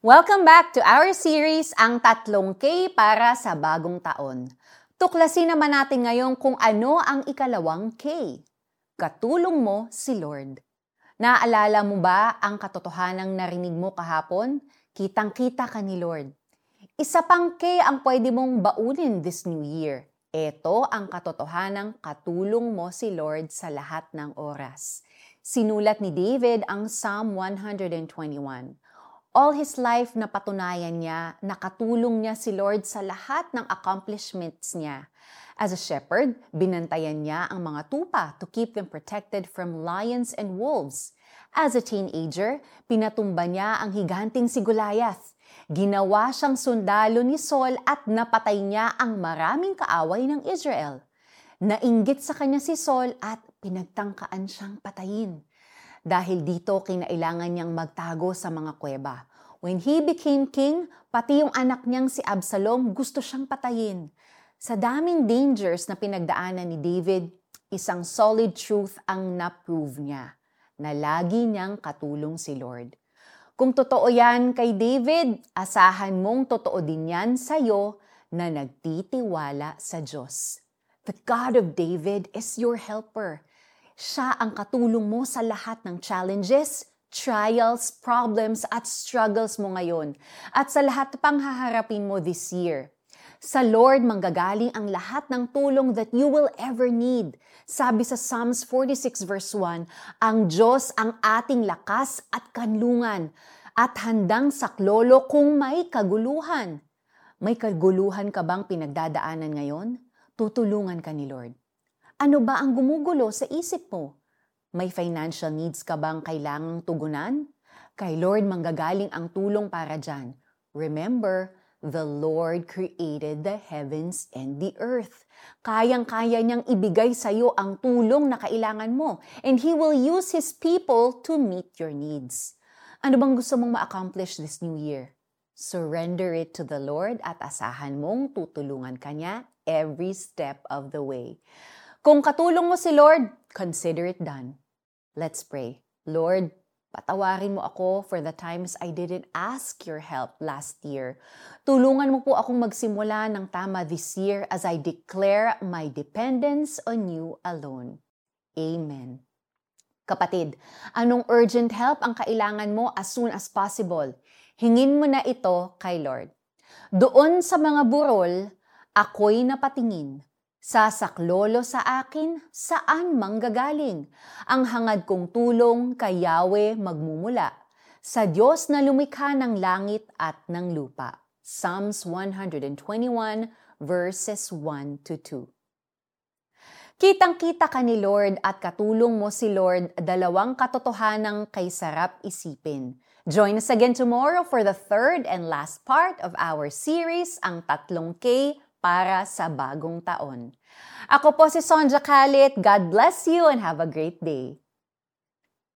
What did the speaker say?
Welcome back to our series, Ang Tatlong K para sa Bagong Taon. Tuklasin naman natin ngayon kung ano ang ikalawang K. Katulong mo si Lord. Naalala mo ba ang katotohanang narinig mo kahapon? Kitang-kita ka ni Lord. Isa pang K ang pwede mong baunin this new year. Ito ang katotohanang katulong mo si Lord sa lahat ng oras. Sinulat ni David ang Psalm 121 all his life na patunayan niya, nakatulong niya si Lord sa lahat ng accomplishments niya. As a shepherd, binantayan niya ang mga tupa to keep them protected from lions and wolves. As a teenager, pinatumba niya ang higanting si Goliath. Ginawa siyang sundalo ni Saul at napatay niya ang maraming kaaway ng Israel. Nainggit sa kanya si Saul at pinagtangkaan siyang patayin. Dahil dito kinailangan niyang magtago sa mga kuweba. When he became king, pati yung anak niyang si Absalom gusto siyang patayin. Sa daming dangers na pinagdaanan ni David, isang solid truth ang na-prove niya, na lagi niyang katulong si Lord. Kung totoo yan kay David, asahan mong totoo din yan sa'yo na nagtitiwala sa Diyos. The God of David is your helper. Siya ang katulong mo sa lahat ng challenges, trials, problems at struggles mo ngayon at sa lahat pang haharapin mo this year. Sa Lord manggagaling ang lahat ng tulong that you will ever need. Sabi sa Psalms 46 verse 1, ang Diyos ang ating lakas at kanlungan at handang saklolo kung may kaguluhan. May kaguluhan ka bang pinagdadaanan ngayon? Tutulungan ka ni Lord. Ano ba ang gumugulo sa isip mo? May financial needs ka bang kailangang tugunan? Kay Lord manggagaling ang tulong para dyan. Remember, the Lord created the heavens and the earth. Kayang-kaya niyang ibigay sa iyo ang tulong na kailangan mo. And He will use His people to meet your needs. Ano bang gusto mong ma-accomplish this new year? Surrender it to the Lord at asahan mong tutulungan ka niya every step of the way. Kung katulong mo si Lord, consider it done. Let's pray. Lord, patawarin mo ako for the times I didn't ask your help last year. Tulungan mo po akong magsimula ng tama this year as I declare my dependence on you alone. Amen. Kapatid, anong urgent help ang kailangan mo as soon as possible? Hingin mo na ito kay Lord. Doon sa mga burol, ako'y napatingin Sasaklolo sa akin, saan manggagaling? Ang hangad kong tulong kay Yahweh magmumula. Sa Diyos na lumikha ng langit at ng lupa. Psalms 121 verses 1 to 2. Kitang-kita ka ni Lord at katulong mo si Lord dalawang katotohanang kay sarap isipin. Join us again tomorrow for the third and last part of our series, Ang Tatlong K para sa bagong taon. Ako po si Sonja Kalit. God bless you and have a great day.